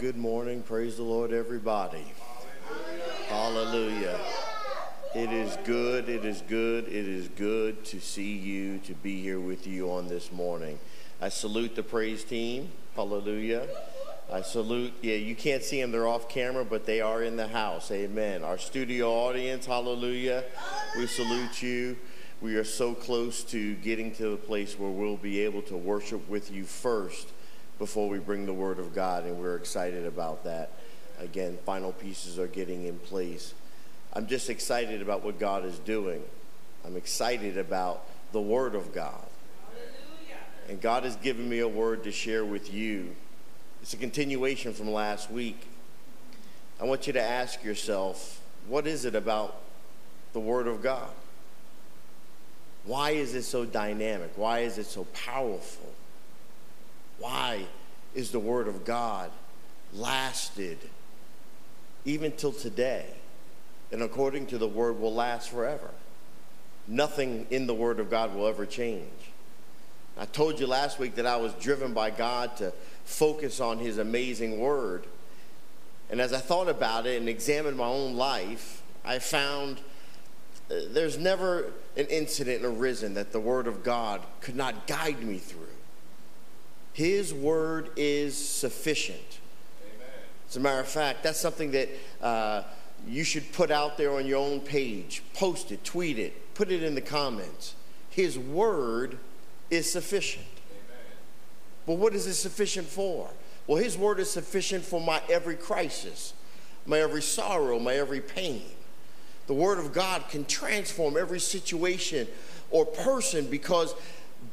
Good morning. Praise the Lord, everybody. Hallelujah. It is good. It is good. It is good to see you, to be here with you on this morning. I salute the praise team. Hallelujah. I salute, yeah, you can't see them, they're off camera, but they are in the house. Amen. Our studio audience, hallelujah. We salute you. We are so close to getting to the place where we'll be able to worship with you first before we bring the Word of God, and we're excited about that. Again, final pieces are getting in place. I'm just excited about what God is doing. I'm excited about the Word of God. And God has given me a word to share with you. It's a continuation from last week. I want you to ask yourself what is it about the Word of God? Why is it so dynamic? Why is it so powerful? Why is the Word of God lasted even till today? And according to the Word, will last forever. Nothing in the Word of God will ever change. I told you last week that I was driven by God to focus on His amazing Word. And as I thought about it and examined my own life, I found uh, there's never an incident arisen that the Word of God could not guide me through. His Word is sufficient. Amen. As a matter of fact, that's something that uh, you should put out there on your own page. Post it, tweet it, put it in the comments. His Word is sufficient. Amen. But what is it sufficient for? Well, His Word is sufficient for my every crisis, my every sorrow, my every pain. The Word of God can transform every situation or person because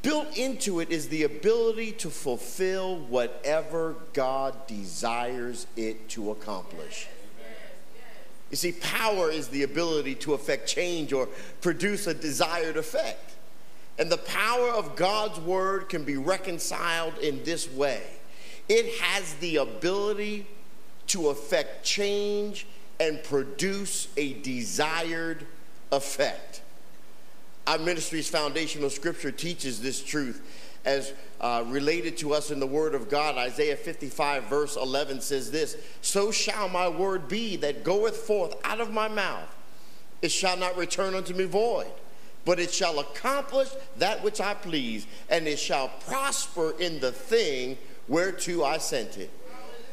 built into it is the ability to fulfill whatever God desires it to accomplish. You see, power is the ability to affect change or produce a desired effect. And the power of God's word can be reconciled in this way it has the ability to affect change and produce a desired effect. Our ministry's foundational scripture teaches this truth as uh, related to us in the Word of God. Isaiah 55, verse 11 says this So shall my word be that goeth forth out of my mouth. It shall not return unto me void, but it shall accomplish that which I please, and it shall prosper in the thing whereto I sent it.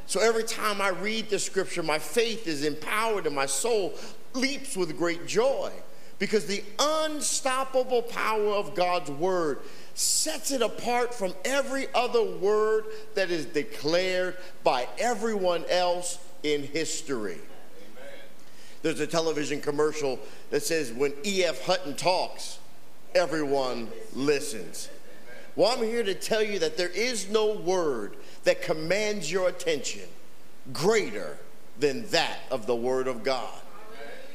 So every time I read the scripture, my faith is empowered and my soul leaps with great joy because the unstoppable power of God's word sets it apart from every other word that is declared by everyone else in history. Amen. There's a television commercial that says, When E.F. Hutton talks, everyone listens. Well, I'm here to tell you that there is no word that commands your attention greater than that of the Word of God.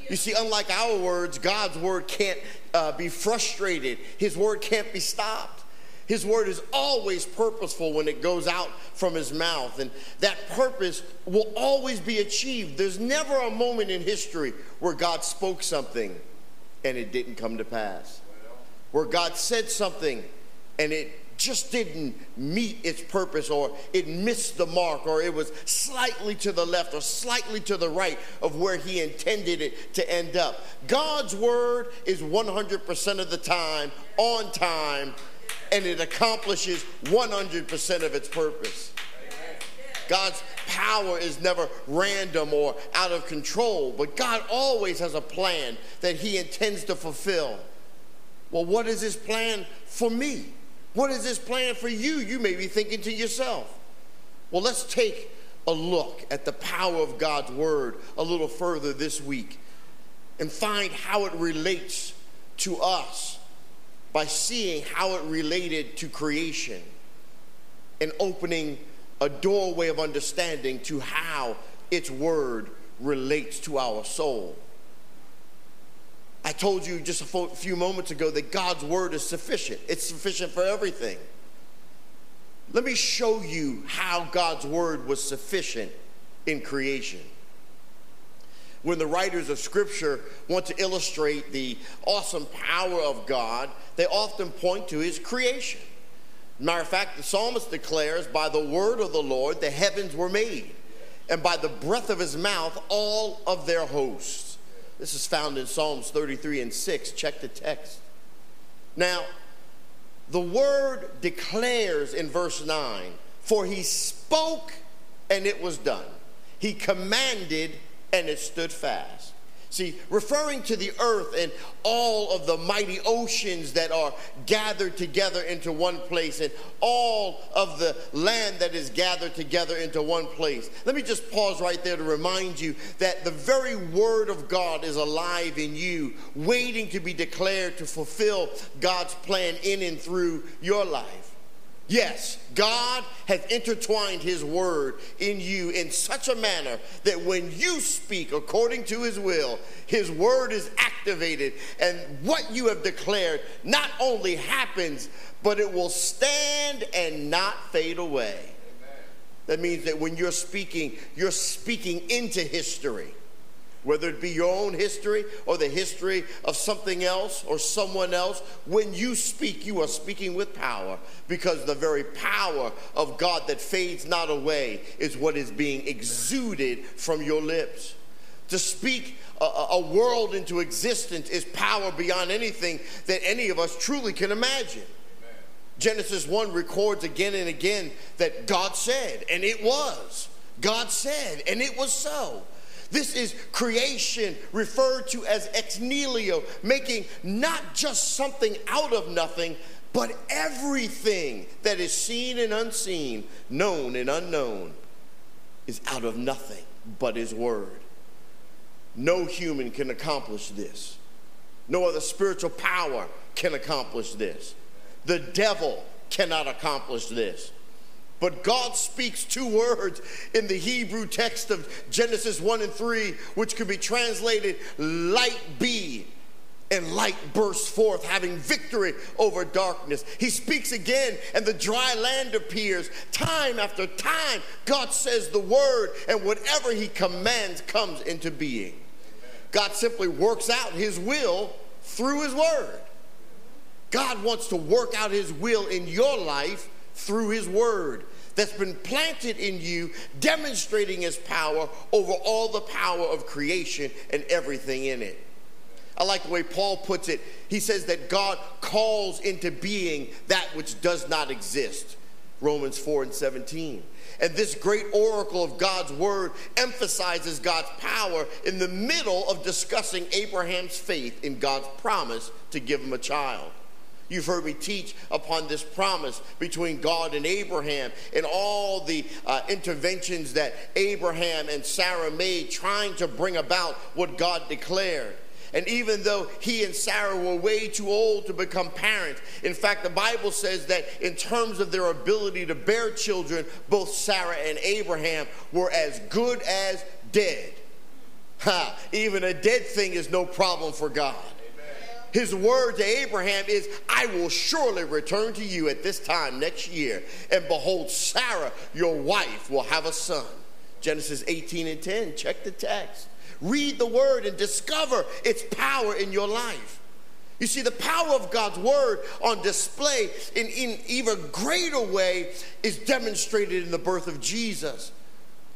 You see, unlike our words, God's Word can't uh, be frustrated, His Word can't be stopped. His word is always purposeful when it goes out from his mouth, and that purpose will always be achieved. There's never a moment in history where God spoke something and it didn't come to pass, where God said something and it just didn't meet its purpose or it missed the mark or it was slightly to the left or slightly to the right of where he intended it to end up. God's word is 100% of the time on time and it accomplishes 100% of its purpose. God's power is never random or out of control, but God always has a plan that He intends to fulfill. Well, what is His plan for me? What is His plan for you? You may be thinking to yourself. Well, let's take a look at the power of God's Word a little further this week and find how it relates to us by seeing how it related to creation and opening a doorway of understanding to how its word relates to our soul. I told you just a few moments ago that God's word is sufficient, it's sufficient for everything. Let me show you how God's word was sufficient in creation when the writers of Scripture want to illustrate the awesome power of God, they often point to his creation. Matter of fact, the psalmist declares, By the word of the Lord the heavens were made, and by the breath of his mouth all of their hosts. This is found in Psalms 33 and 6. Check the text. Now, the word declares in verse 9, for he spoke and it was done. He commanded and it stood fast. See, referring to the earth and all of the mighty oceans that are gathered together into one place and all of the land that is gathered together into one place. Let me just pause right there to remind you that the very word of God is alive in you, waiting to be declared to fulfill God's plan in and through your life. Yes, God has intertwined His word in you in such a manner that when you speak according to His will, His word is activated, and what you have declared not only happens, but it will stand and not fade away. Amen. That means that when you're speaking, you're speaking into history whether it be your own history or the history of something else or someone else, when you speak, you are speaking with power because the very power of God that fades not away is what is being exuded from your lips. To speak a, a world into existence is power beyond anything that any of us truly can imagine. Genesis 1 records again and again that God said, and it was. God said, and it was so. This is creation referred to as ex nihilo, making not just something out of nothing, but everything that is seen and unseen, known and unknown, is out of nothing but His Word. No human can accomplish this. No other spiritual power can accomplish this. The devil cannot accomplish this. But God speaks two words in the Hebrew text of Genesis 1 and 3, which could be translated light be, and light bursts forth, having victory over darkness. He speaks again, and the dry land appears. Time after time, God says the word, and whatever He commands comes into being. God simply works out His will through His word. God wants to work out His will in your life through His word that's been planted in you, demonstrating His power over all the power of creation and everything in it. I like the way Paul puts it. He says that God calls into being that which does not exist. Romans 4 and 17. And this great oracle of God's word emphasizes God's power in the middle of discussing Abraham's faith in God's promise to give him a child. You've heard me teach upon this promise between God and Abraham and all the uh, interventions that Abraham and Sarah made trying to bring about what God declared. And even though he and Sarah were way too old to become parents, in fact, the Bible says that in terms of their ability to bear children, both Sarah and Abraham were as good as dead. Ha, even a dead thing is no problem for God his word to Abraham is, I will surely return to you at this time next year. And behold, Sarah, your wife, will have a son. Genesis 18 and 10. Check the text. Read the word and discover its power in your life. You see, the power of God's word on display in, in even greater way is demonstrated in the birth of Jesus,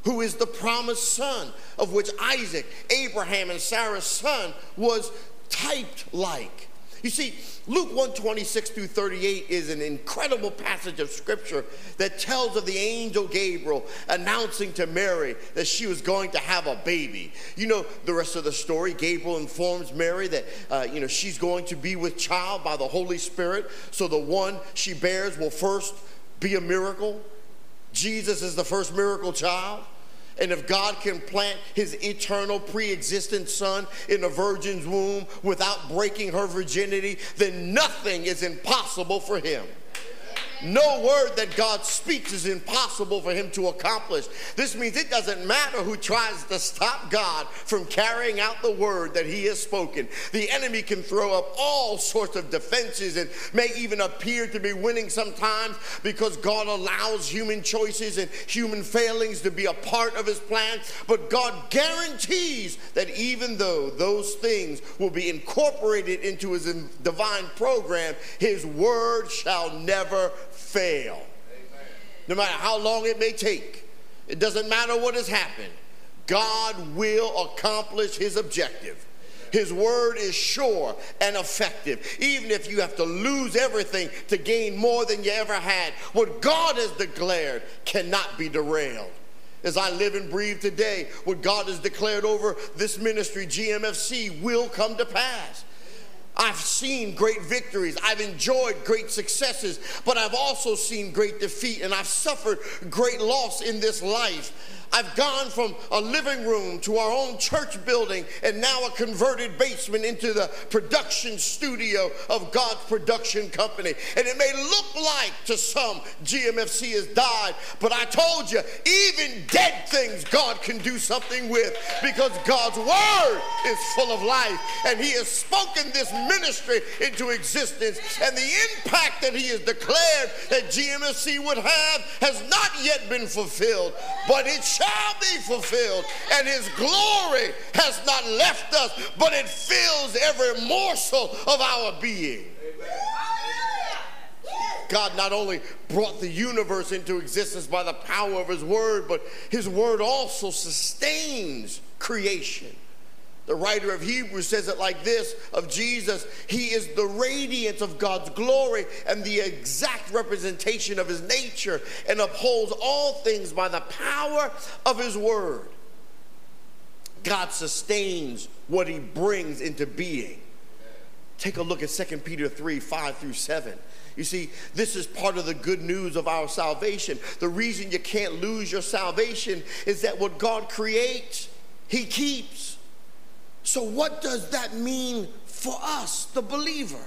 who is the promised son, of which Isaac, Abraham, and Sarah's son, was typed like. You see, Luke 126 through 38 is an incredible passage of scripture that tells of the angel Gabriel announcing to Mary that she was going to have a baby. You know the rest of the story. Gabriel informs Mary that uh, you know she's going to be with child by the Holy Spirit. So the one she bears will first be a miracle. Jesus is the first miracle child. And if God can plant his eternal pre existent son in a virgin's womb without breaking her virginity, then nothing is impossible for him. No word that God speaks is impossible for him to accomplish. This means it doesn't matter who tries to stop God from carrying out the word that he has spoken. The enemy can throw up all sorts of defenses and may even appear to be winning sometimes because God allows human choices and human failings to be a part of his plan. But God guarantees that even though those things will be incorporated into his divine program, his word shall never fail. Amen. No matter how long it may take, It doesn't matter what has happened. God will accomplish his objective. His word is sure and effective, even if you have to lose everything to gain more than you ever had. What God has declared cannot be derailed. As I live and breathe today, what God has declared over this ministry, GMFC, will come to pass. I've seen great victories. I've enjoyed great successes, but I've also seen great defeat and I've suffered great loss in this life. I've gone from a living room to our own church building and now a converted basement into the production studio of God's production company. And it may look like to some GMFC has died, but I told you, even dead things God can do something with because God's word is full of life and He has spoken this ministry into existence. And the impact that He has declared that GMFC would have has not yet been fulfilled, but it shall shall be fulfilled. And his glory has not left us, but it fills every morsel of our being. God not only brought the universe into existence by the power of his word, but his word also sustains creation. The writer of Hebrews says it like this of Jesus He is the radiance of God's glory and the exact representation of His nature and upholds all things by the power of His word. God sustains what He brings into being. Take a look at 2 Peter 3 5 through 7. You see, this is part of the good news of our salvation. The reason you can't lose your salvation is that what God creates, He keeps. So, what does that mean for us, the believer?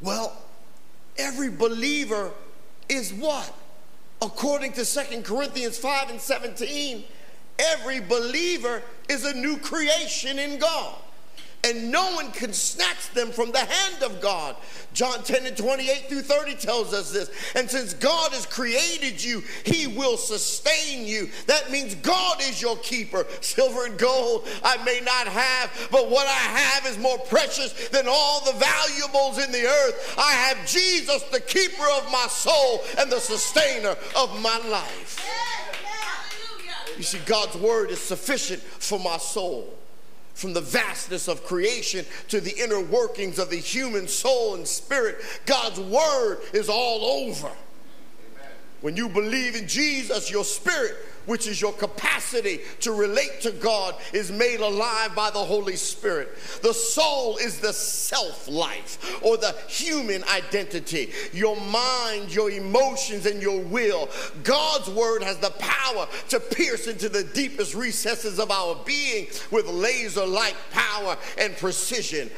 Well, every believer is what? According to Second Corinthians 5 and 17, every believer is a new creation in God and no one can snatch them from the hand of God. John 10 and 28 through 30 tells us this. And since God has created you, He will sustain you. That means God is your keeper. Silver and gold I may not have, but what I have is more precious than all the valuables in the earth. I have Jesus, the keeper of my soul and the sustainer of my life. You see, God's word is sufficient for my soul from the vastness of creation to the inner workings of the human soul and spirit. God's word is all over. Amen. When you believe in Jesus, your spirit which is your capacity to relate to God, is made alive by the Holy Spirit. The soul is the self life or the human identity, your mind, your emotions, and your will. God's word has the power to pierce into the deepest recesses of our being with laser like power and precision.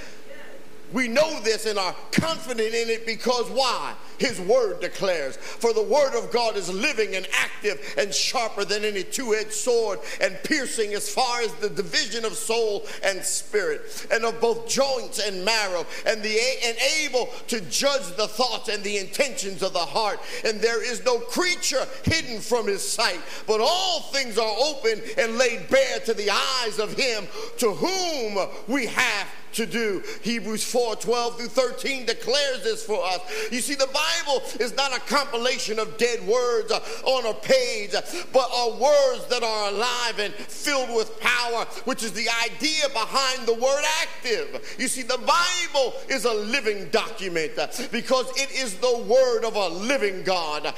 We know this and are confident in it because why? His word declares. For the word of God is living and active and sharper than any two edged sword and piercing as far as the division of soul and spirit and of both joints and marrow and, the, and able to judge the thoughts and the intentions of the heart. And there is no creature hidden from his sight, but all things are open and laid bare to the eyes of him to whom we have to do. Hebrews 4 12 through 13 declares this for us. You see, the Bible is not a compilation of dead words on a page, but are words that are alive and filled with power, which is the idea behind the word active. You see, the Bible is a living document because it is the word of a living God,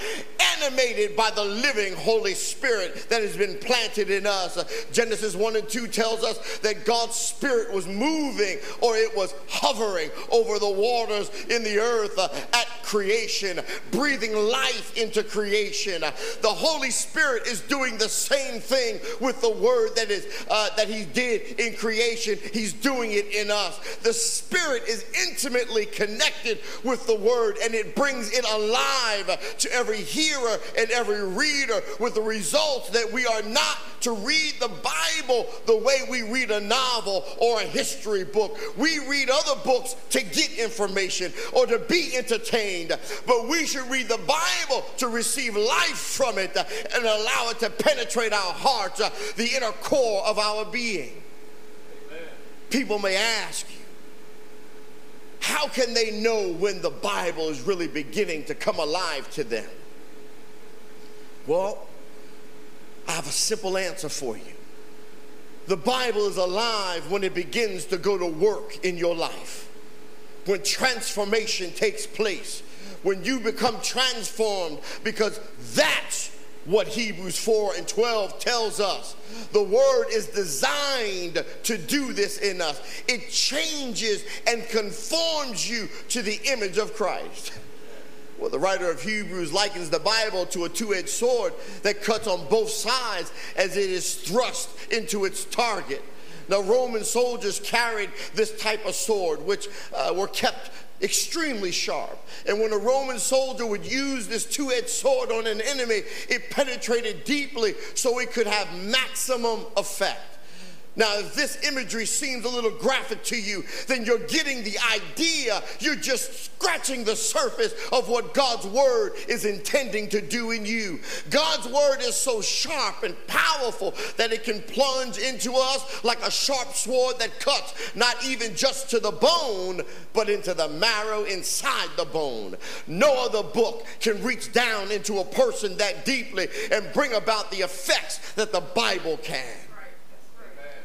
animated by the living Holy Spirit that has been planted in us. Genesis 1 and 2 tells us that God's Spirit was moving or it was hovering over the waters in the earth uh, at creation, breathing life into creation. The Holy Spirit is doing the same thing with the word that is uh, that He did in creation. He's doing it in us. The Spirit is intimately connected with the word, and it brings it alive to every hearer and every reader with the results that we are not to read the Bible the way we read a novel or a history book. We read other books to get information or to be entertained, but we should read the Bible to receive life from it and allow it to penetrate our hearts, uh, the inner core of our being. People may ask you, how can they know when the Bible is really beginning to come alive to them? Well, I have a simple answer for you. The Bible is alive when it begins to go to work in your life, when transformation takes place, when you become transformed, because that's what Hebrews 4 and 12 tells us. The word is designed to do this in us. It changes and conforms you to the image of Christ. Well, the writer of Hebrews likens the Bible to a two edged sword that cuts on both sides as it is thrust into its target. Now, Roman soldiers carried this type of sword, which uh, were kept extremely sharp. And when a Roman soldier would use this two edged sword on an enemy, it penetrated deeply so it could have maximum effect. Now, if this imagery seems a little graphic to you, then you're getting the idea. You're just scratching the surface of what God's word is intending to do in you. God's word is so sharp and powerful that it can plunge into us like a sharp sword that cuts not even just to the bone, but into the marrow inside the bone. No other book can reach down into a person that deeply and bring about the effects that the Bible can.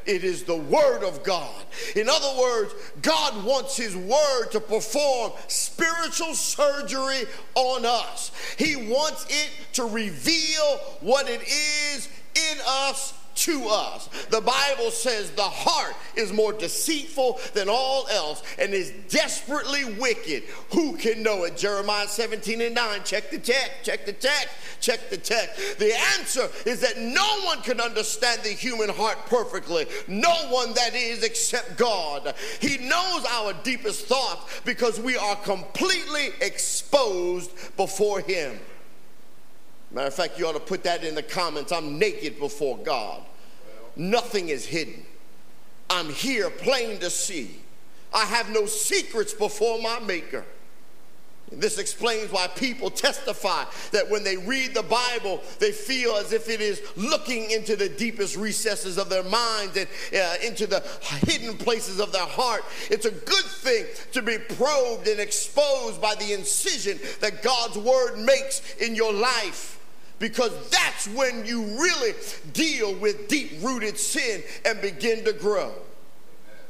It is the Word of God. In other words, God wants His Word to perform spiritual surgery on us. He wants it to reveal what it is in us to us. The Bible says the heart is more deceitful than all else and is desperately wicked. Who can know it? Jeremiah 17 and 9. Check the text, check the text, check the text. The answer is that no one can understand the human heart perfectly. No one that is except God. He knows our deepest thoughts because we are completely exposed before Him. Matter of fact, you ought to put that in the comments. I'm naked before God. Nothing is hidden. I'm here plain to see. I have no secrets before my Maker. This explains why people testify that when they read the Bible, they feel as if it is looking into the deepest recesses of their minds and uh, into the hidden places of their heart. It's a good thing to be probed and exposed by the incision that God's word makes in your life because that's when you really deal with deep rooted sin and begin to grow.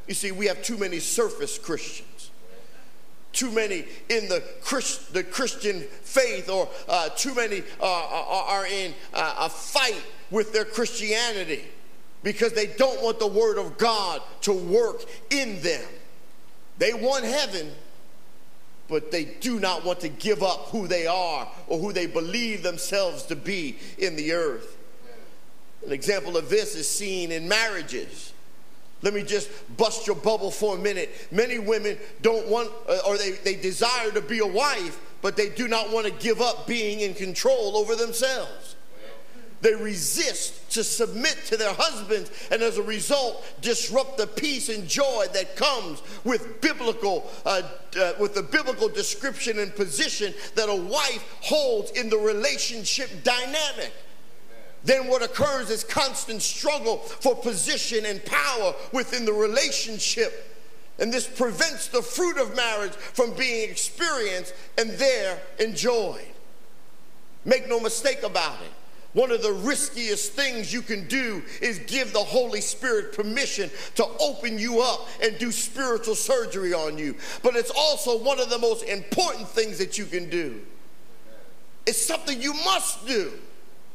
You see, we have too many surface Christians, too many in the, Christ, the Christian faith, or uh, too many uh, are in uh, a fight with their Christianity because they don't want the Word of God to work in them. They want heaven, but they do not want to give up who they are or who they believe themselves to be in the earth. An example of this is seen in marriages. Let me just bust your bubble for a minute. Many women don't want, uh, or they, they desire to be a wife, but they do not want to give up being in control over themselves. They resist to submit to their husbands and as a result disrupt the peace and joy that comes with biblical uh, uh, with the biblical description and position that a wife holds in the relationship dynamic. Then what occurs is constant struggle for position and power within the relationship. And this prevents the fruit of marriage from being experienced and there enjoyed. Make no mistake about it. One of the riskiest things you can do is give the Holy Spirit permission to open you up and do spiritual surgery on you. But it's also one of the most important things that you can do. It's something you must do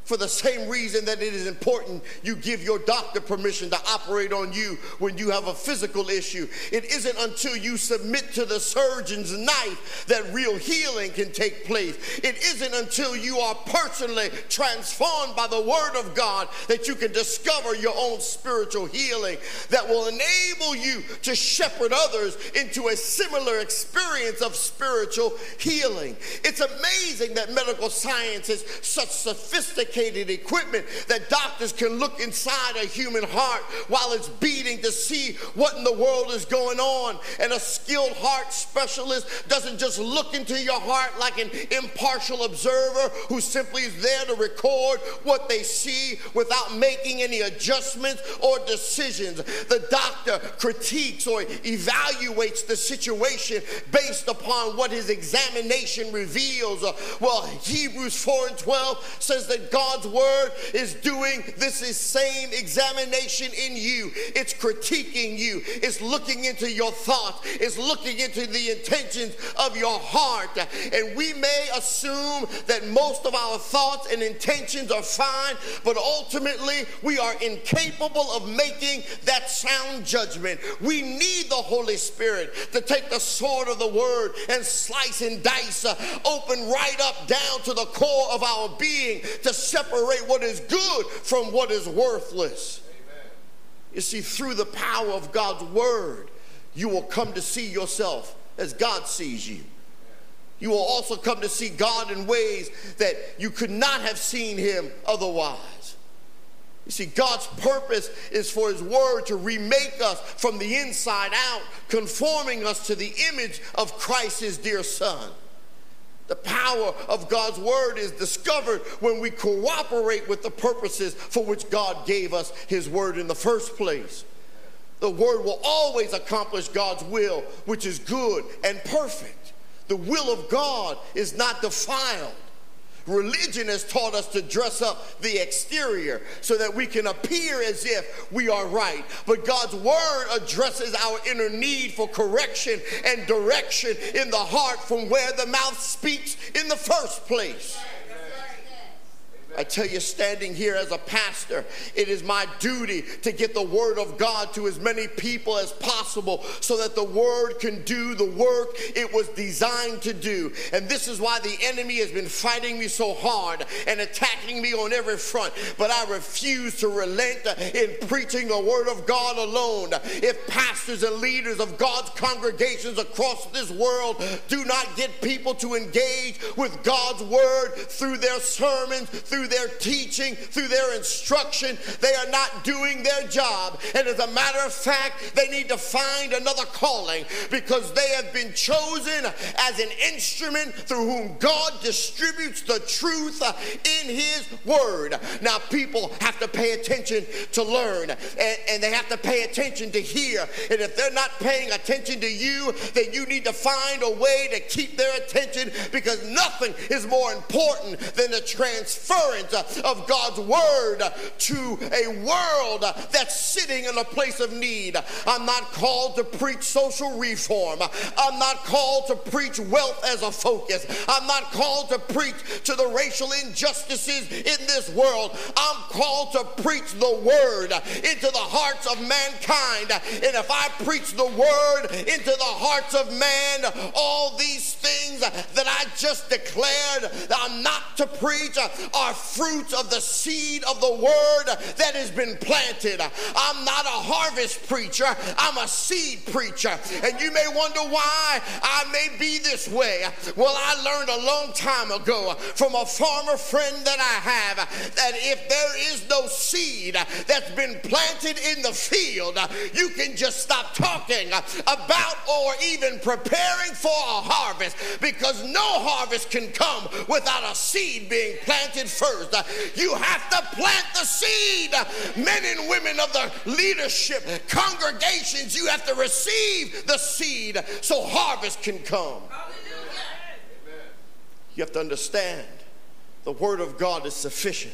for the same reason that it is important you give your doctor permission to operate on you when you have a physical issue. It isn't until you submit to the surgeon's knife that real healing can take place. It isn't until you are personally transformed by the Word of God that you can discover your own spiritual healing that will enable you to shepherd others into a similar experience of spiritual healing. It's amazing that medical science is such sophisticated sophisticated equipment that doctors can look inside a human heart while it's beating to see what in the world is going on. And a skilled heart specialist doesn't just look into your heart like an impartial observer who simply is there to record what they see without making any adjustments or decisions. The doctor critiques or evaluates the situation based upon what his examination reveals. Well, Hebrews 4 and 12 says that God God's word is doing this is same examination in you. It's critiquing you. It's looking into your thoughts. It's looking into the intentions of your heart. And we may assume that most of our thoughts and intentions are fine, but ultimately we are incapable of making that sound judgment. We need the Holy Spirit to take the sword of the word and slice and dice, uh, open right up down to the core of our being to separate what is good from what is worthless. Amen. You see, through the power of God's word, you will come to see yourself as God sees you. You will also come to see God in ways that you could not have seen him otherwise. You see, God's purpose is for His Word to remake us from the inside out, conforming us to the image of Christ, His dear Son. The power of God's Word is discovered when we cooperate with the purposes for which God gave us His Word in the first place. The Word will always accomplish God's will, which is good and perfect. The will of God is not defiled. Religion has taught us to dress up the exterior so that we can appear as if we are right. But God's word addresses our inner need for correction and direction in the heart from where the mouth speaks in the first place. I tell you, standing here as a pastor, it is my duty to get the word of God to as many people as possible so that the word can do the work it was designed to do. And this is why the enemy has been fighting me so hard and attacking me on every front. But I refuse to relent in preaching the word of God alone. If pastors and leaders of God's congregations across this world do not get people to engage with God's word through their sermons, through through their teaching, through their instruction, they are not doing their job. And as a matter of fact, they need to find another calling because they have been chosen as an instrument through whom God distributes the truth in His Word. Now, people have to pay attention to learn and, and they have to pay attention to hear. And if they're not paying attention to you, then you need to find a way to keep their attention because nothing is more important than the transferring of God's word to a world that's sitting in a place of need. I'm not called to preach social reform. I'm not called to preach wealth as a focus. I'm not called to preach to the racial injustices in this world. I'm called to preach the word into the hearts of mankind. And if I preach the word into the hearts of man, all these things that I just declared I'm not to preach are fruits of the seed of the word that has been planted. I'm not a harvest preacher, I'm a seed preacher. And you may wonder why I may be this way. Well, I learned a long time ago from a farmer friend that I have that if there is no seed that's been planted in the field, you can just stop talking about or even preparing for a harvest because no harvest can come without a seed being planted first first. You have to plant the seed. Men and women of the leadership, congregations, you have to receive the seed so harvest can come. You have to understand the word of God is sufficient.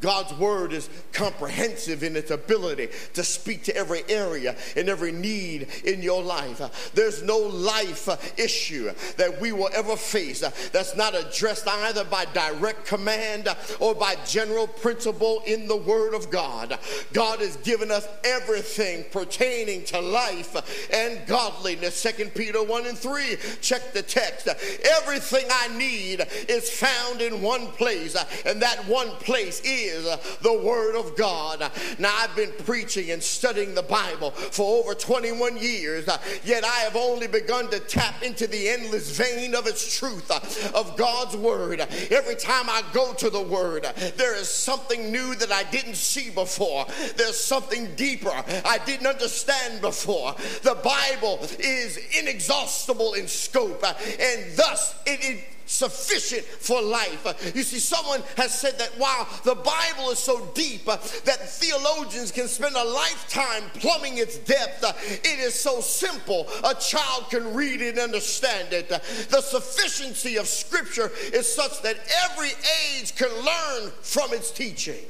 God's word is comprehensive in its ability to speak to every area and every need in your life. There's no life issue that we will ever face that's not addressed either by direct command or by general principle in the word of God. God has given us everything pertaining to life and godliness. Second Peter 1 and 3. Check the text. Everything I need is found in one place, and that one place is is uh, the Word of God. Now, I've been preaching and studying the Bible for over 21 years, uh, yet I have only begun to tap into the endless vein of its truth, uh, of God's Word. Every time I go to the Word, there is something new that I didn't see before. There's something deeper I didn't understand before. The Bible is inexhaustible in scope, and thus it sufficient for life. You see, someone has said that while the Bible is so deep uh, that theologians can spend a lifetime plumbing its depth, uh, it is so simple a child can read it and understand it. The sufficiency of Scripture is such that every age can learn from its teaching.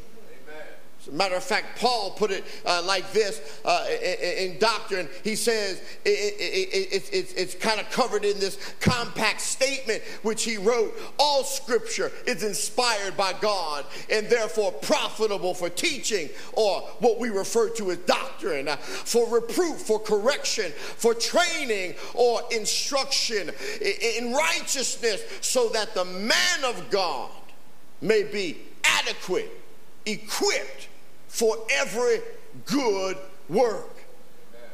Matter of fact, Paul put it uh, like this uh, in, in, doctrine. He says it, it, it, it's kind of covered in this compact statement which he wrote All scripture is inspired by God and therefore profitable for teaching, or what we refer to as doctrine, uh, for reproof, for correction, for training, or instruction in righteousness, so that the man of God may be adequate, equipped for every good work. Amen.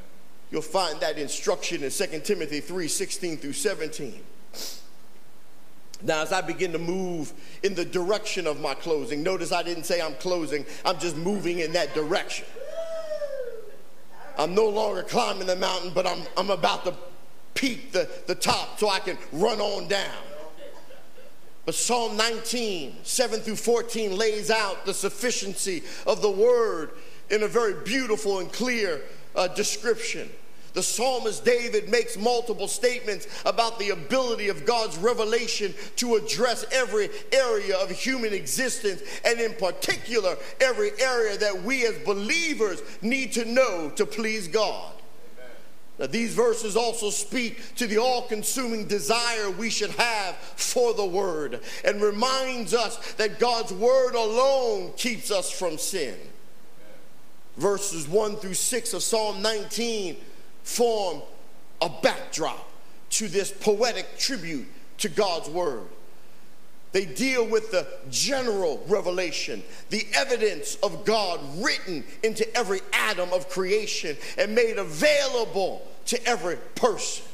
You'll find that instruction in 2 Timothy 3 16 through 17. Now, as I begin to move in the direction of my closing, notice I didn't say I'm closing, I'm just moving in that direction. I'm no longer climbing the mountain, but I'm, I'm about to peak the, the top so I can run on down. But Psalm 19, 7 through 14, lays out the sufficiency of the word in a very beautiful and clear uh, description. The psalmist David makes multiple statements about the ability of God's revelation to address every area of human existence, and in particular, every area that we as believers need to know to please God. Now, these verses also speak to the all consuming desire we should have for the Word and reminds us that God's Word alone keeps us from sin. Verses 1 through 6 of Psalm 19 form a backdrop to this poetic tribute to God's Word. They deal with the general revelation, the evidence of God written into every atom of creation and made available to every person.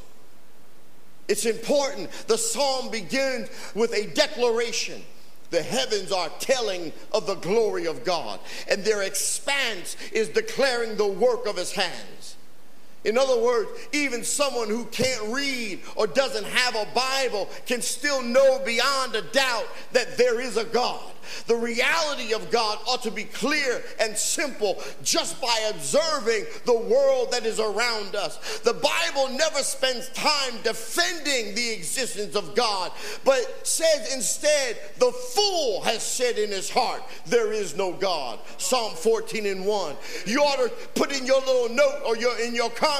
It's important. The psalm begins with a declaration. The heavens are telling of the glory of God, and their expanse is declaring the work of his hands. In other words, even someone who can't read or doesn't have a Bible can still know beyond a doubt that there is a God. The reality of God ought to be clear and simple just by observing the world that is around us. The Bible never spends time defending the existence of God, but says instead, the fool has said in his heart, There is no God. Psalm 14 and 1. You ought to put in your little note or your, in your comment,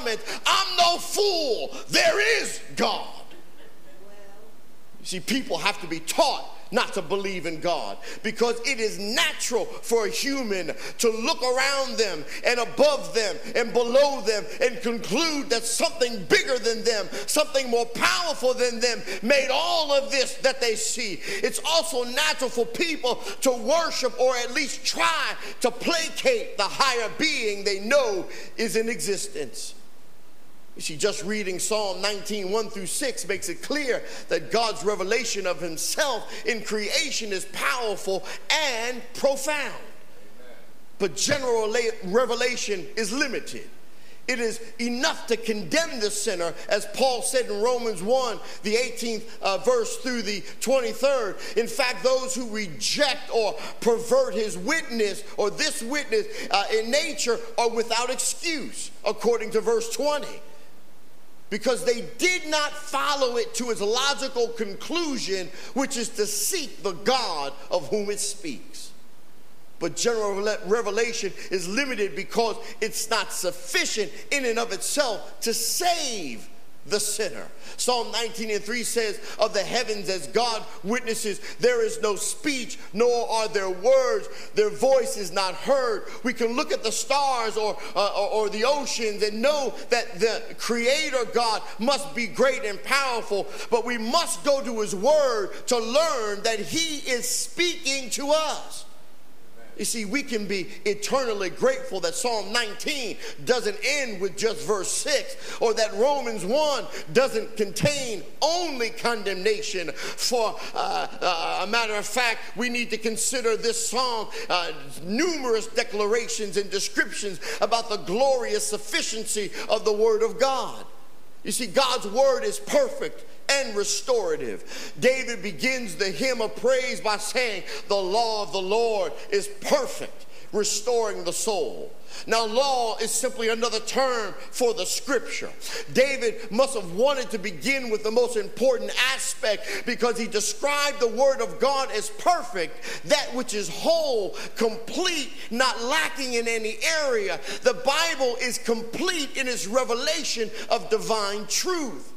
I'm no fool. There is God. You see, people have to be taught not to believe in God because it is natural for a human to look around them and above them and below them and conclude that something bigger than them, something more powerful than them, made all of this that they see. It's also natural for people to worship or at least try to placate the higher being they know is in existence. You see, just reading Psalm 19, 1 through 6 makes it clear that God's revelation of himself in creation is powerful and profound. But general revelation is limited. It is enough to condemn the sinner, as Paul said in Romans 1, the 18th uh, verse through the 23rd. In fact, those who reject or pervert his witness or this witness uh, in nature are without excuse, according to verse 20 because they did not follow it to its logical conclusion, which is to seek the God of whom it speaks. But general revelation is limited because it's not sufficient in and of itself to save the sinner. Psalm 19 and 3 says, Of the heavens as God witnesses, there is no speech, nor are there words. Their voice is not heard. We can look at the stars or, uh, or, or the oceans and know that the Creator God must be great and powerful, but we must go to His Word to learn that He is speaking to us. You see, we can be eternally grateful that Psalm 19 doesn't end with just verse 6 or that Romans 1 doesn't contain only condemnation. For uh, uh, a matter of fact, we need to consider this psalm uh, numerous declarations and descriptions about the glorious sufficiency of the Word of God. You see, God's Word is perfect and restorative. David begins the hymn of praise by saying, The law of the Lord is perfect, restoring the soul. Now, law is simply another term for the scripture. David must have wanted to begin with the most important aspect because he described the word of God as perfect, that which is whole, complete, not lacking in any area. The Bible is complete in its revelation of divine truth.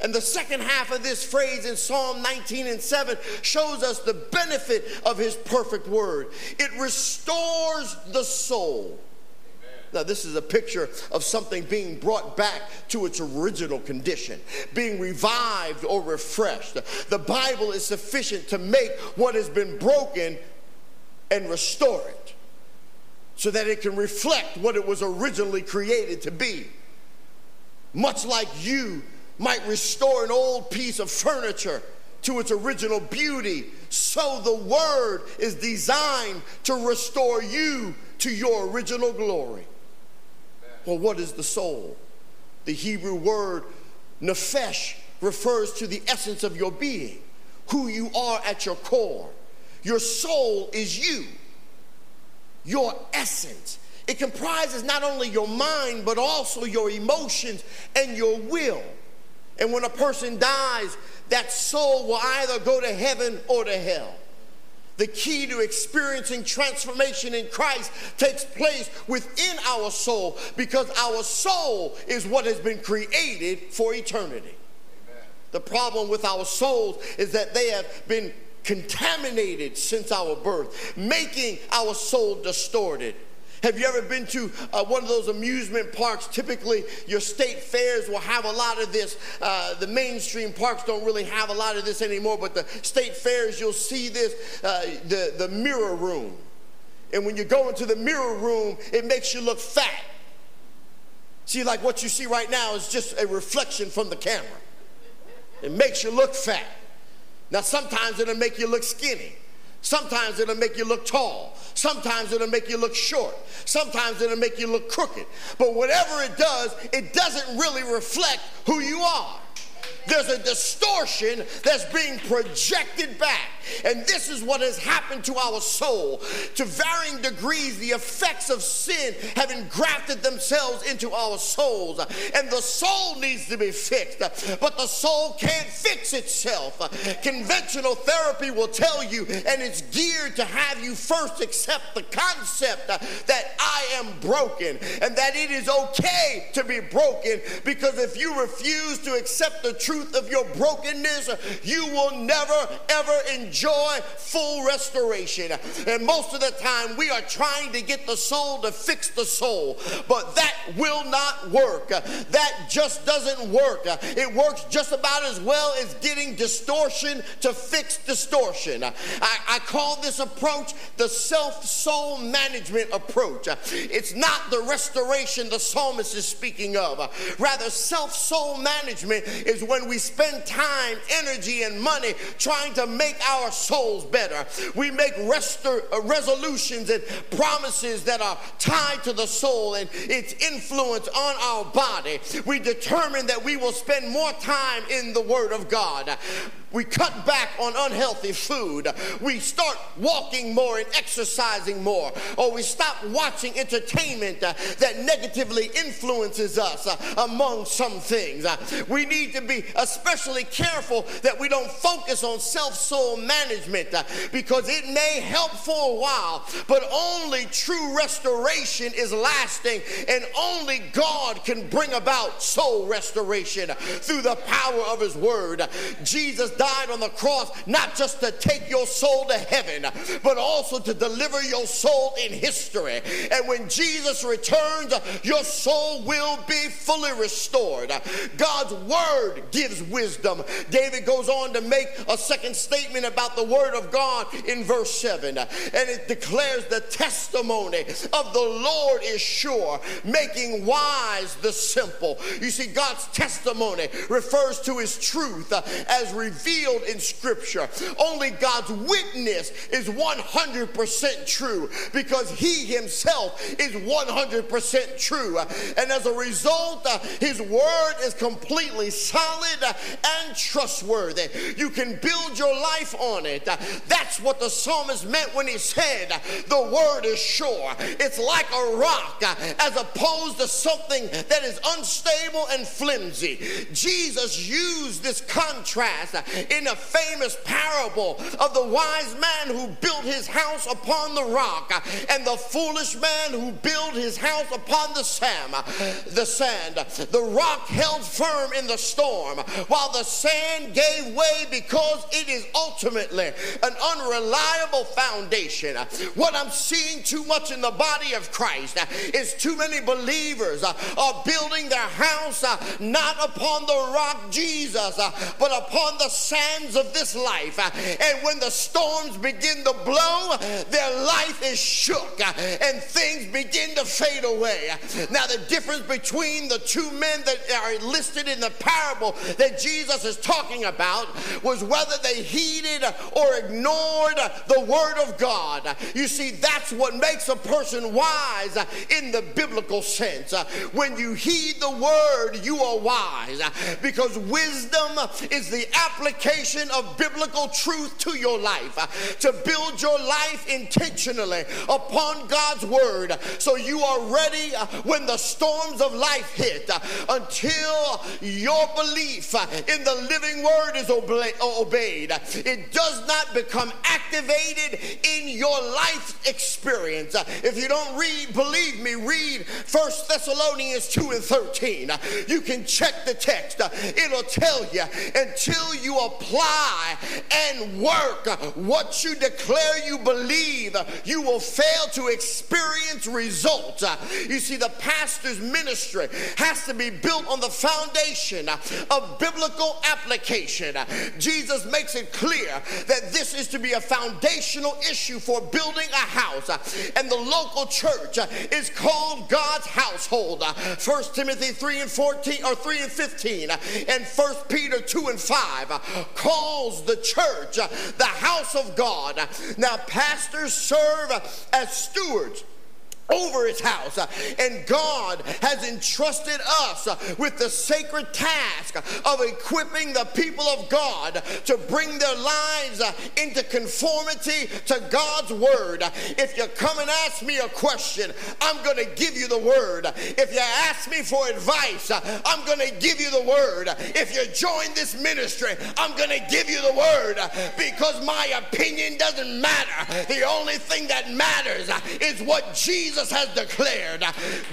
And the second half of this phrase in Psalm 19 and 7 shows us the benefit of his perfect word. It restores the soul. Now, this is a picture of something being brought back to its original condition, being revived or refreshed. The Bible is sufficient to make what has been broken and restore it so that it can reflect what it was originally created to be. Much like you might restore an old piece of furniture to its original beauty, so the Word is designed to restore you to your original glory. Well, what is the soul? The Hebrew word nephesh refers to the essence of your being, who you are at your core. Your soul is you, your essence. It comprises not only your mind, but also your emotions and your will. And when a person dies, that soul will either go to heaven or to hell. The key to experiencing transformation in Christ takes place within our soul because our soul is what has been created for eternity. Amen. The problem with our souls is that they have been contaminated since our birth, making our soul distorted. Have you ever been to uh, one of those amusement parks? Typically, your state fairs will have a lot of this. Uh, the mainstream parks don't really have a lot of this anymore, but the state fairs, you'll see this uh, the, the mirror room. And when you go into the mirror room, it makes you look fat. See, like what you see right now is just a reflection from the camera. It makes you look fat. Now, sometimes it'll make you look skinny. Sometimes it'll make you look tall. Sometimes it'll make you look short. Sometimes it'll make you look crooked. But whatever it does, it doesn't really reflect who you are there's a distortion that's being projected back. And this is what has happened to our soul. To varying degrees, the effects of sin have engrafted themselves into our souls. And the soul needs to be fixed, but the soul can't fix itself. Conventional therapy will tell you, and it's geared to have you first accept the concept that I am broken and that it is okay to be broken because if you refuse to accept the truth, truth of your brokenness, you will never ever enjoy full restoration. And most of the time, we are trying to get the soul to fix the soul, but that will not work. That just doesn't work. It works just about as well as getting distortion to fix distortion. I, I call this approach the self soul management approach. It's not the restoration the psalmist is speaking of. Rather, self soul management is when we spend time, energy, and money trying to make our souls better. We make restor- uh, resolutions and promises that are tied to the soul and its influence on our body. We determine that we will spend more time in the Word of God. We cut back on unhealthy food. We start walking more and exercising more. Or we stop watching entertainment that negatively influences us uh, among some things. Uh, we need to be especially careful that we don't focus on self soul management uh, because it may help for a while, but only true restoration is lasting, and only God can bring about soul restoration through the power of His Word. Jesus died on the cross not just to take your soul to heaven, but also to deliver your soul in history. And when Jesus returns, your soul will be fully restored. God's word gives wisdom. David goes on to make a second statement about the word of God in verse 7, and it declares the testimony of the Lord is sure, making wise the simple. You see, God's testimony refers to his truth as revealed revealed in Scripture. Only God's witness is 100% true because He Himself is 100% true. And as a result, His Word is completely solid and trustworthy. You can build your life on it. That's what the psalmist meant when he said, The Word is sure. It's like a rock as opposed to something that is unstable and flimsy. Jesus used this contrast in a famous parable of the wise man who built his house upon the rock and the foolish man who built his house upon the sand. The sand. The rock held firm in the storm, while the sand gave way because it is ultimately an unreliable foundation. What I'm seeing too much in the body of Christ is too many believers are building their house uh, not upon the rock Jesus, uh, but upon the sands of this life. And when the storms begin to blow, their life is shook and things begin to fade away. Now, the difference between the two men that are listed in the parable that Jesus is talking about was whether they heeded or ignored the word of God. You see, that's what makes a person wise in the biblical sense. When you heed the word, you are wise because wisdom is the application of biblical truth to your life, uh, to build your life intentionally upon God's word so you are ready uh, when the storms of life hit uh, until your belief in the living word is obeyed. It does not become activated in your life experience. If you don't read, believe me, read First Thessalonians 2 and 13. You can check the text. It'll tell you until you apply and work what you declare you believe, you will fail to experience results. You see, the pastor's ministry has to be built on the foundation of biblical application. Jesus makes it clear that this is to be a foundational issue for building a house, and the local church is called God's household. 1 Timothy 3 and 14 or 3 and 15 and 1 Peter 2 and 5 calls the church uh, the house of God. Now, pastors serve as stewards over his house. And God has entrusted us with the sacred task of equipping the people of God to bring their lives into conformity to God's word. If you come and ask me a question, I'm going to give you the word. If you ask me for advice, I'm going to give you the word. If you join this ministry, I'm going to give you the word because my opinion doesn't matter. The only thing that matters is what Jesus Jesus has declared.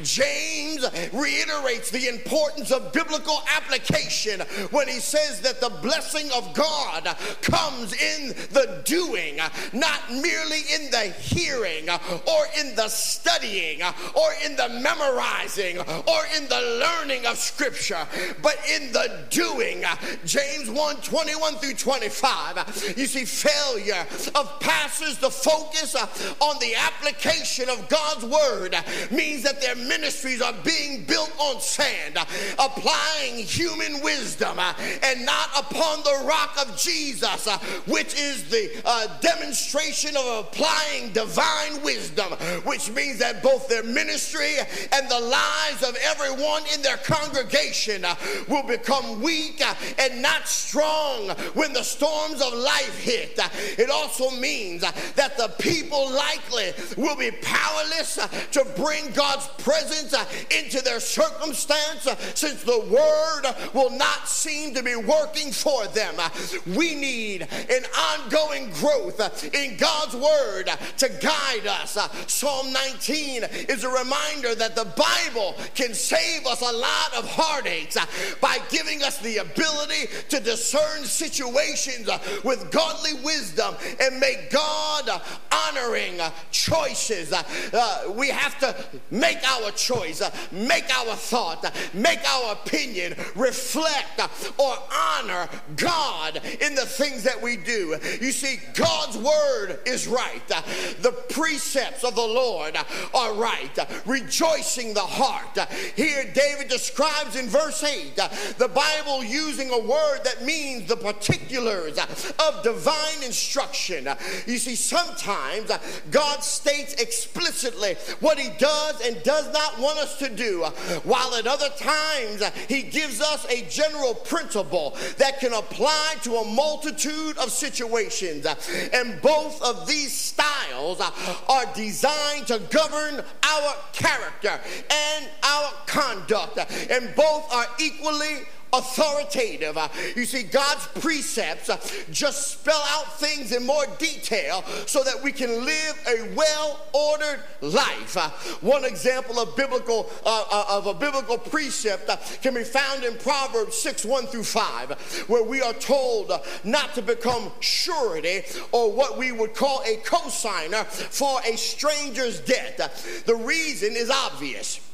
James reiterates the importance of biblical application when he says that the blessing of God comes in the doing, not merely in the hearing or in the studying or in the memorizing or in the learning of scripture, but in the doing. James 1 21 through 25. You see, failure of pastors to focus on the application of God's word means that their ministries are being built on sand, applying human wisdom and not upon the rock of Jesus, which is the uh, demonstration of applying divine wisdom, which means that both their ministry and the lives of everyone in their congregation will become weak and not strong when the storms of life hit. It also means that the people likely will be powerless Uh, to bring God's presence uh, into their circumstance uh, since the word uh, will not seem to be working for them. Uh, we need an ongoing growth uh, in God's word to guide us. Psalm 19 is a reminder that the Bible can save us a lot of heartaches by giving us the ability to discern situations with godly wisdom and make God honoring choices. Uh, we have to make our choice, make our thought, make our opinion reflect or honor God in the things that we do. You see, God's word is right. The precepts of the Lord are right. Rejoicing the heart. Here, David describes in verse 8 the Bible using a word that means the particulars of divine instruction. You see, sometimes God states explicitly what he does and does not want us to do, while at other times he gives us a general principle that can apply to a multitude of situations. And both of these styles are designed to govern our character and our conduct, and both are equally authoritative. Uh, you see, God's precepts uh, just spell out things in more detail so that we can live a well-ordered life. Uh, one example of biblical of a biblical precept can be found in Proverbs 6, 1 through 5, where we are told not to become surety or what we would call a cosigner for a stranger's debt. The reason is obvious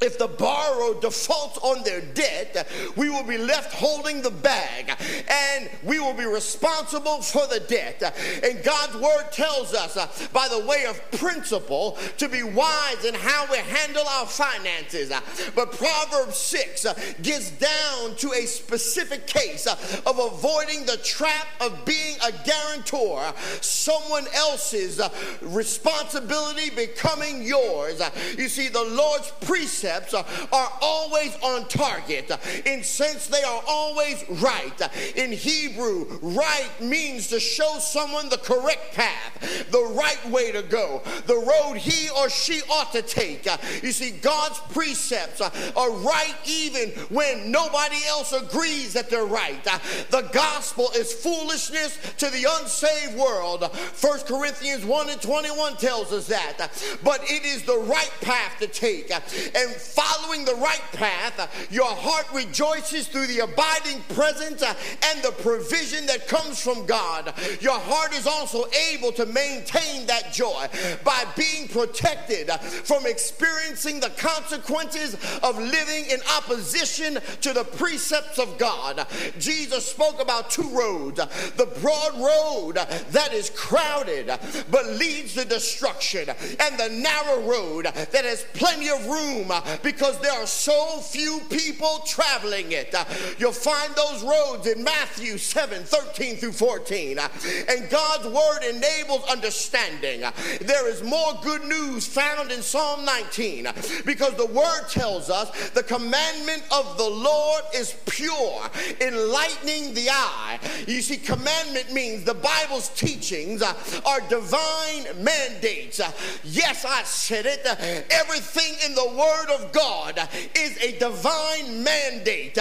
if the borrower defaults on their debt, we will be left holding the bag and we will be responsible for the debt. And God's word tells us, uh, by the way of principle, to be wise in how we handle our finances. But Proverbs 6 uh, gets down to a specific case uh, of avoiding the trap of being a guarantor, someone else's responsibility becoming yours. You see, the Lord's precept precepts uh, are always on target. In sense, they are always right. In Hebrew, right means to show someone the correct path, the right way to go, the road he or she ought to take. You see, God's precepts are right even when nobody else agrees that they're right. The gospel is foolishness to the unsaved world. 1 Corinthians 1 and 21 tells us that. But it is the right path to take. And following the right path, uh, your heart rejoices through the abiding presence uh, and the provision that comes from God. Your heart is also able to maintain that joy by being protected uh, from experiencing the consequences of living in opposition to the precepts of God. Jesus spoke about two roads the broad road that is crowded but leads to destruction, and the narrow road that has plenty of room because there are so few people traveling it. Uh, you'll find those roads in Matthew 7 13 through 14. Uh, and God's word enables understanding. Uh, there is more good news found in Psalm 19 because the word tells us the commandment of the Lord is pure, enlightening the eye. You see, commandment means the Bible's teachings are divine mandates. Yes, I said it. Everything in the word of God is a divine mandate.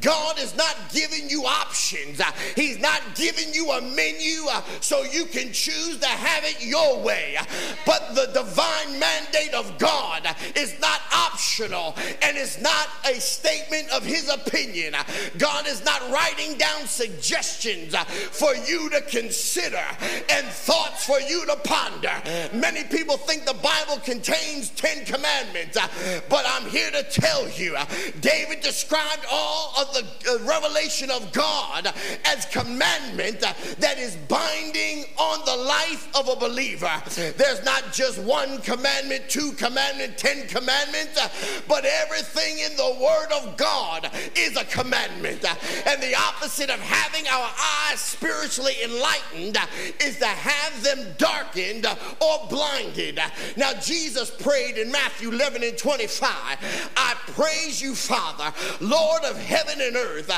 God is not giving you options, He's not giving you a menu uh, so you can choose to have it your way. But the divine mandate of God is not optional and it's not a statement of His opinion. God is not writing down suggestions uh, for you to consider and thoughts for you to ponder. Many people think the Bible contains 10 commandments, uh, but I'm here to tell you, David described all of the revelation of God as commandment that is binding on the life of a believer. There's not just one commandment, two commandment, ten commandments, but everything in the Word of God is a commandment. And the opposite of having our eyes spiritually enlightened is to have them darkened or blinded. Now, Jesus prayed in Matthew 11 and 25 I praise you, Father, Lord of heaven and earth,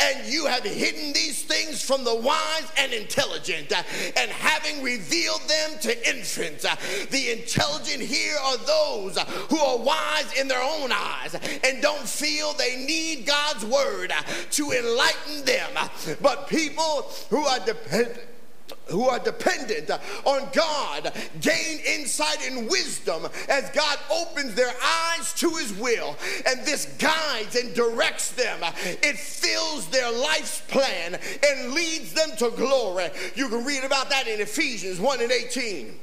and you have hidden these things from the wise and intelligent, and having revealed them to infants. The intelligent here are those who are wise in their own eyes and don't feel they need God's word to enlighten them, but people who are dependent who are dependent on God gain insight and wisdom as God opens their eyes to his will. And this guides and directs them. It fills their life's plan and leads them to glory. You can read about that in Ephesians 1 and 18.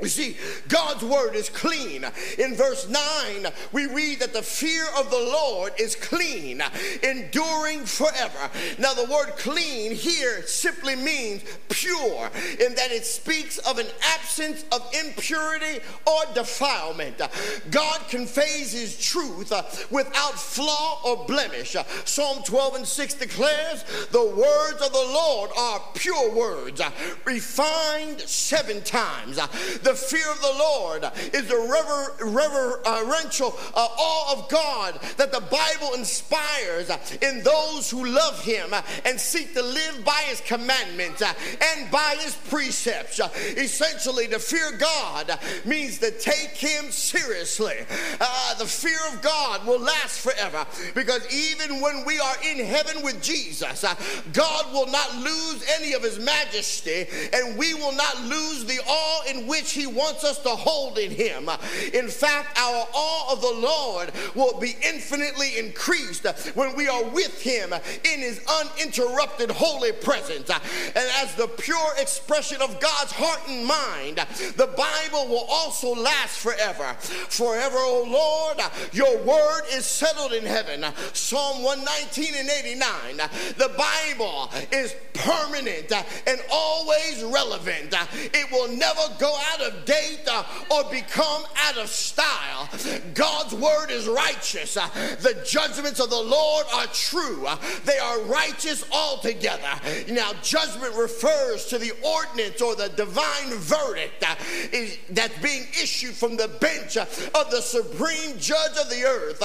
You see, God's word is clean. In verse 9, we read that the fear of the Lord is clean, enduring forever. Now, the word clean here simply means pure, in that it speaks of an absence of impurity or defilement. God conveys his truth uh, without flaw or blemish. Uh, Psalm 12 and 6 declares, The words of the Lord are pure words, uh, refined seven times. The fear of the Lord is the rever, reverential uh, awe of God that the Bible inspires in those who love Him and seek to live by His commandments and by His precepts. Essentially, to fear God means to take Him seriously. Uh, the fear of God will last forever because even when we are in heaven with Jesus, uh, God will not lose any of His majesty and we will not lose the awe in which he wants us to hold in him. In fact, our awe of the Lord will be infinitely increased when we are with him in his uninterrupted holy presence. And as the pure expression of God's heart and mind, the Bible will also last forever. Forever, O Lord, your word is settled in heaven. Psalm 119 and 89. The Bible is permanent and always relevant. It will never go out of date uh, or become out of style. God's word is righteous. Uh, the judgments of the Lord are true. Uh, they are righteous altogether. Now, judgment refers to the ordinance or the divine verdict that's being issued from the bench of the supreme judge of the earth.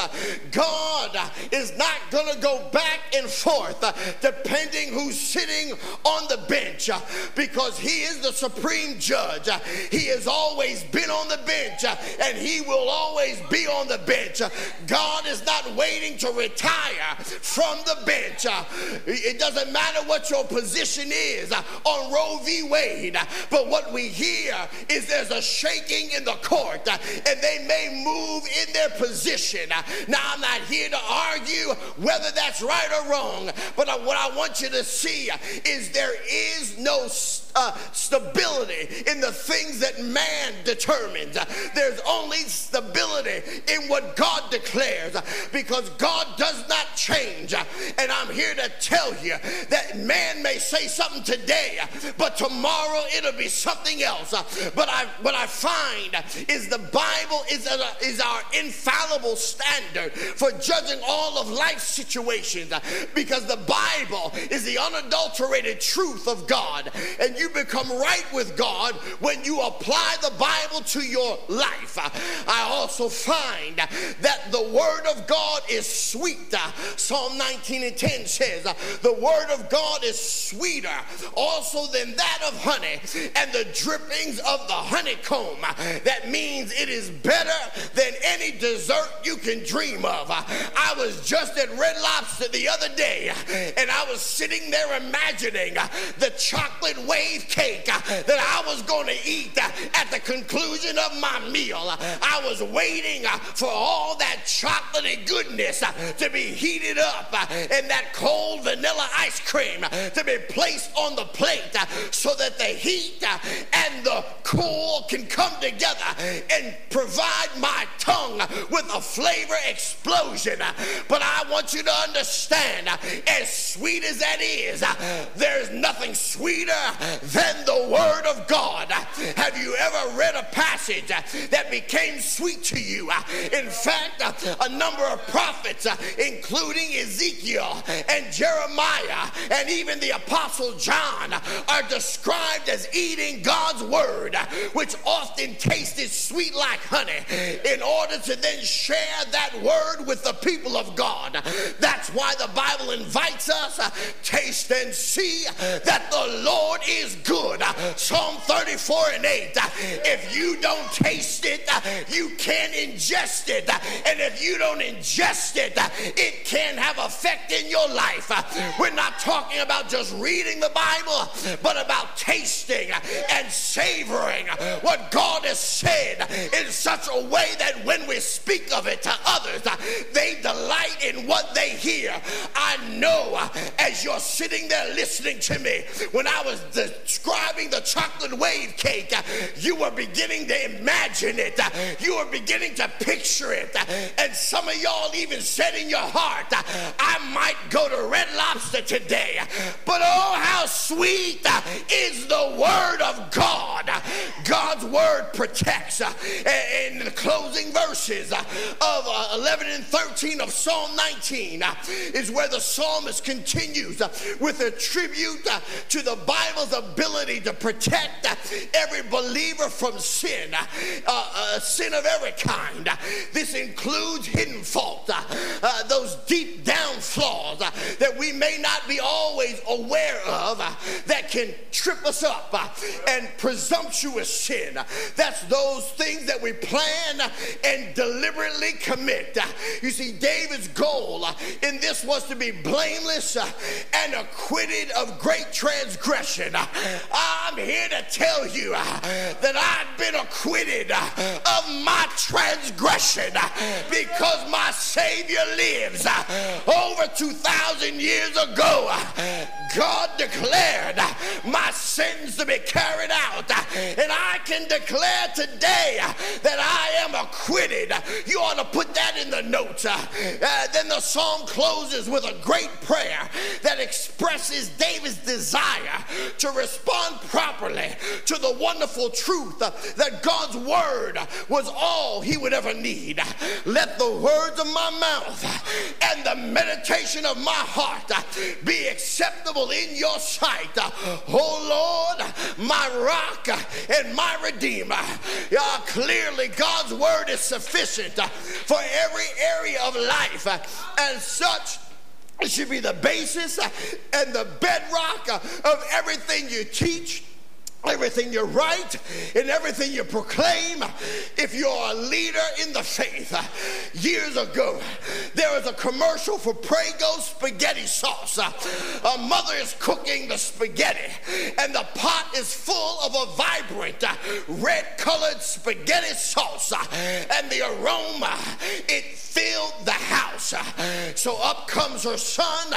God is not going to go back and forth depending who's sitting on the bench because he is the supreme judge. He has always been on the bench uh, and he will always be on the bench. Uh, God is not waiting to retire from the bench. Uh, it doesn't matter what your position is on Roe v. Wade, but what we hear is there's a shaking in the court and they may move in their position. Now, I'm not here to argue whether that's right or wrong, but what I want you to see is there is no uh, stability in the things that man determines. There's only stability in what God declares because God does not change. And I'm here to tell you that man may say something today, but tomorrow it'll be something else. But I, what I find is the Bible is, a, is our infallible standard for judging all of life's situations because the Bible is the unadulterated truth of God. And you become right with God when you apply the Bible to your life. I also find that the Word of God is sweet. Psalm 19 and 10 says, The Word of God is sweeter also than that of honey and the drippings of the honeycomb. That means it is better than any dessert you can dream of. I was just at Red Lobster the other day and I was sitting there imagining the chocolate wave cake that I was going to eat at the conclusion of my meal. I was waiting uh, for all that chocolatey goodness uh, to be heated up uh, and that cold vanilla ice cream to be placed on the plate so that the heat and the cool can come together and provide my tongue with a flavor explosion. But I want you to understand, as sweet as that is, there's nothing sweeter than the Word of God. Have you ever read a passage uh, that became sweet to you? Uh, in fact, uh, a number of prophets, including Ezekiel and Jeremiah and even the Apostle John, are described as eating God's Word, which often tasted sweet like honey, in order to then share that Word with the people of God. That's why the Bible invites us taste and see that the Lord is good. Psalm 34 and 8. If you don't taste it, you can't ingest it. And if you don't ingest it, it can have effect in your life. We're not talking about just reading the Bible, but about tasting and savoring what God has said in such a way that when we speak of it to others, they delight in what they hear. I know as you're sitting there listening to me, when I was describing the chocolate wave cake you were beginning to imagine it. You were beginning to picture it. And some of y'all even said in your heart, I might go to Red Lobster today. But oh, how sweet is the word of God. God's word protects. In the closing verses of uh, 11 and 13 of Psalm 19 is where the psalmist continues with a tribute to the Bible's ability to protect every believer from sin, uh, uh, sin of every kind. This includes hidden fault, uh, uh those deep down flaws uh, that we may not be always aware of uh, that can trip us up, and presumptuous sin. That's those things that we plan and deliberately commit. You see, David's goal in this was to be blameless and acquitted of great transgression. I'm here to tell you that I've been acquitted of my transgression because my Savior lives. Over 2,000 years ago, God declared my sins to be carried out. And I can declare today that I am acquitted. You ought to put that in the notes. Uh, then the psalm closes with a great prayer that expresses David's desire to respond properly to the wonderful truth that God's word was all he would ever need. Let the words of my mouth and the meditation of my heart be acceptable in your sight. Oh Lord, my rock and my redeemer. Uh, clearly, God's word is sufficient for every area of life. And such should be the basis and the bedrock of everything you teach everything you write and everything you proclaim. If you're a leader in the faith years ago there was a commercial for prego spaghetti sauce. A mother is cooking the spaghetti and the pot is full of a vibrant red colored spaghetti sauce. And the aroma it filled the house. So up comes her son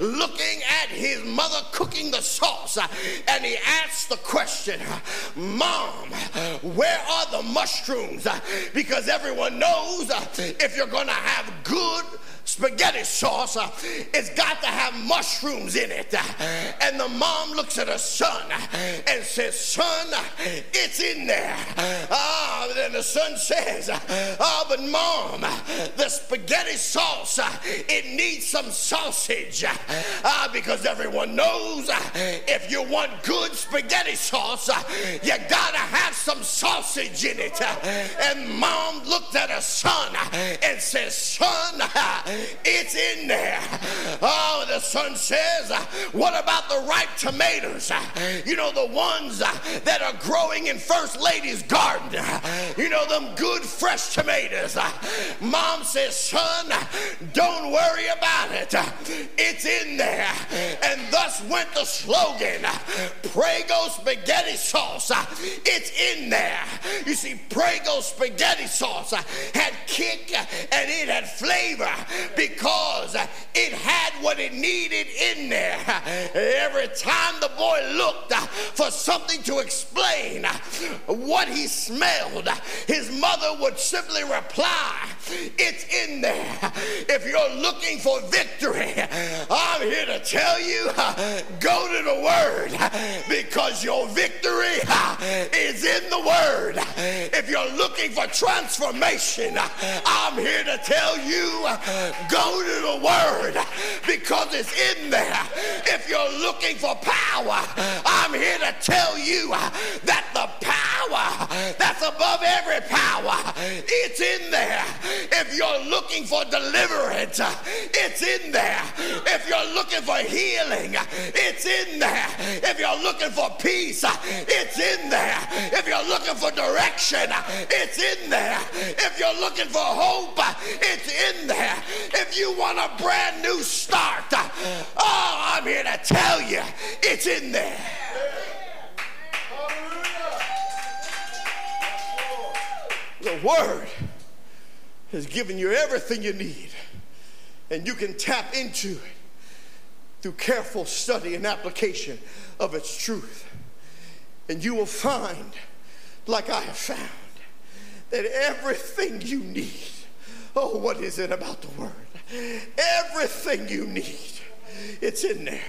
looking at his mother cooking the sauce and he asks the question question Mom, where are the mushrooms? Because everyone knows if you're going to have good spaghetti sauce, uh, it's got to have mushrooms in it. Uh, and the mom looks at her son uh, and says, Son, uh, it's in there. Ah, then the son says, Oh, but mom, the spaghetti sauce, it needs some sausage. Ah, because everyone knows if you want good spaghetti sauce, you gotta have some sausage in it. And mom looked at her son and says, Son, it's in there. Oh, the son says, uh, What about the ripe tomatoes? Uh, you know, the ones uh, that are growing in First Lady's garden. You know, them good fresh tomatoes. Mom says, Son, don't worry about it. It's in there. And thus went the slogan Prego spaghetti sauce. It's in there. You see, Prego spaghetti sauce had kick and it had flavor because it had what it needed in there. Every time the boy looked for something to explain what he smelled, his mother would simply reply, It's in there. If you're looking for victory, I'm here to tell you go to the Word because your victory is in the Word. If you're looking for transformation, I'm here to tell you Go to the Word because it's in there. If you're looking for power, I'm here to tell you that the power that's above every power, it's in there. If you're looking for deliverance, it's in there. If you're looking for healing, it's in there. If you're looking for peace, it's in there. If you're looking for direction, it's in there. If you're looking for hope, it's in there. If you want a brand new start, oh, I'm here to tell you, it's in there. The Word has given you everything you need, and you can tap into it through careful study and application of its truth. And you will find like I have found that everything you need, oh, what is it about the Word? Everything you need, it's in there.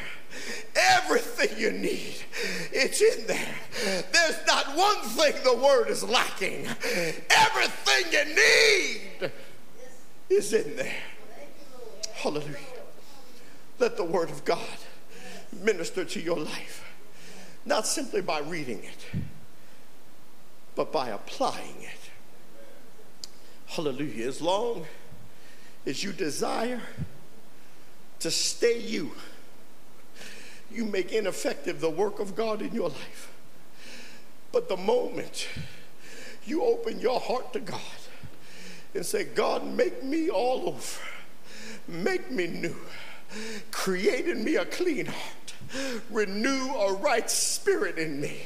Everything you need, it's in there. There's not one thing the Word is lacking. Everything you need is in there. Hallelujah. Let the Word of God minister to your life, not simply by reading it, but by applying it. Hallelujah. As long as you desire to stay you, you make ineffective the work of God in your life. But the moment you open your heart to God and say, God, make me all over, make me new, create in me a clean heart Renew a right spirit in me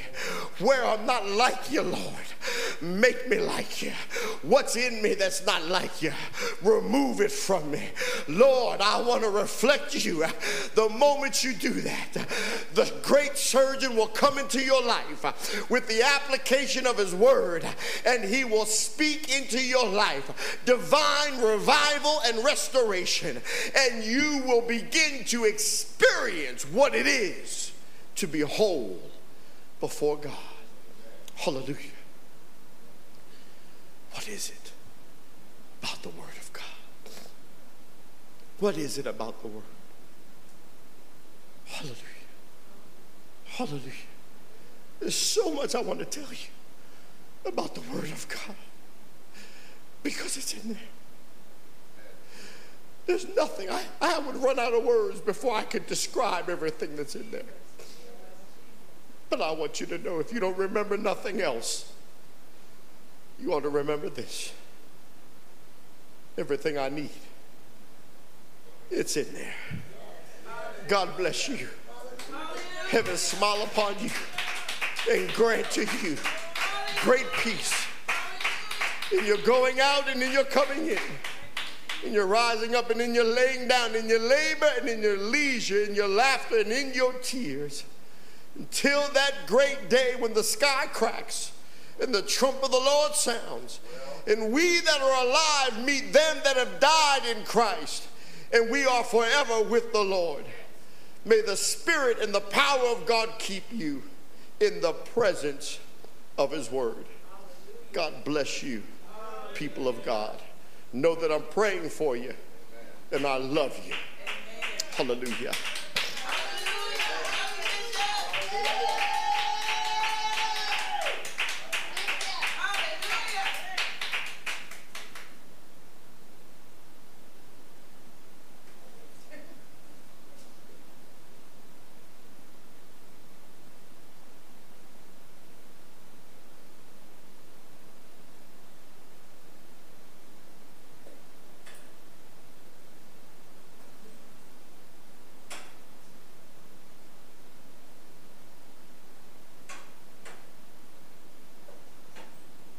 where I'm not like you, Lord. Make me like you. What's in me that's not like you? Remove it from me. Lord, I want to reflect you. The moment you do that, the great surgeon will come into your life with the application of his word and he will speak into your life divine revival and restoration. And you will begin to experience what it is is to be whole before God. Hallelujah. What is it about the Word of God? What is it about the Word? Hallelujah. Hallelujah. There's so much I want to tell you about the Word of God because it's in there. There's nothing. I, I would run out of words before I could describe everything that's in there. But I want you to know if you don't remember nothing else, you ought to remember this. Everything I need, it's in there. God bless you. Heaven smile upon you and grant to you great peace. in you're going out and in you're coming in in your rising up and in your laying down, in your labor and in your leisure, in your laughter and in your tears, until that great day when the sky cracks and the trump of the Lord sounds, and we that are alive meet them that have died in Christ, and we are forever with the Lord. May the Spirit and the power of God keep you in the presence of His Word. God bless you, people of God. Know that I'm praying for you and I love you. Hallelujah.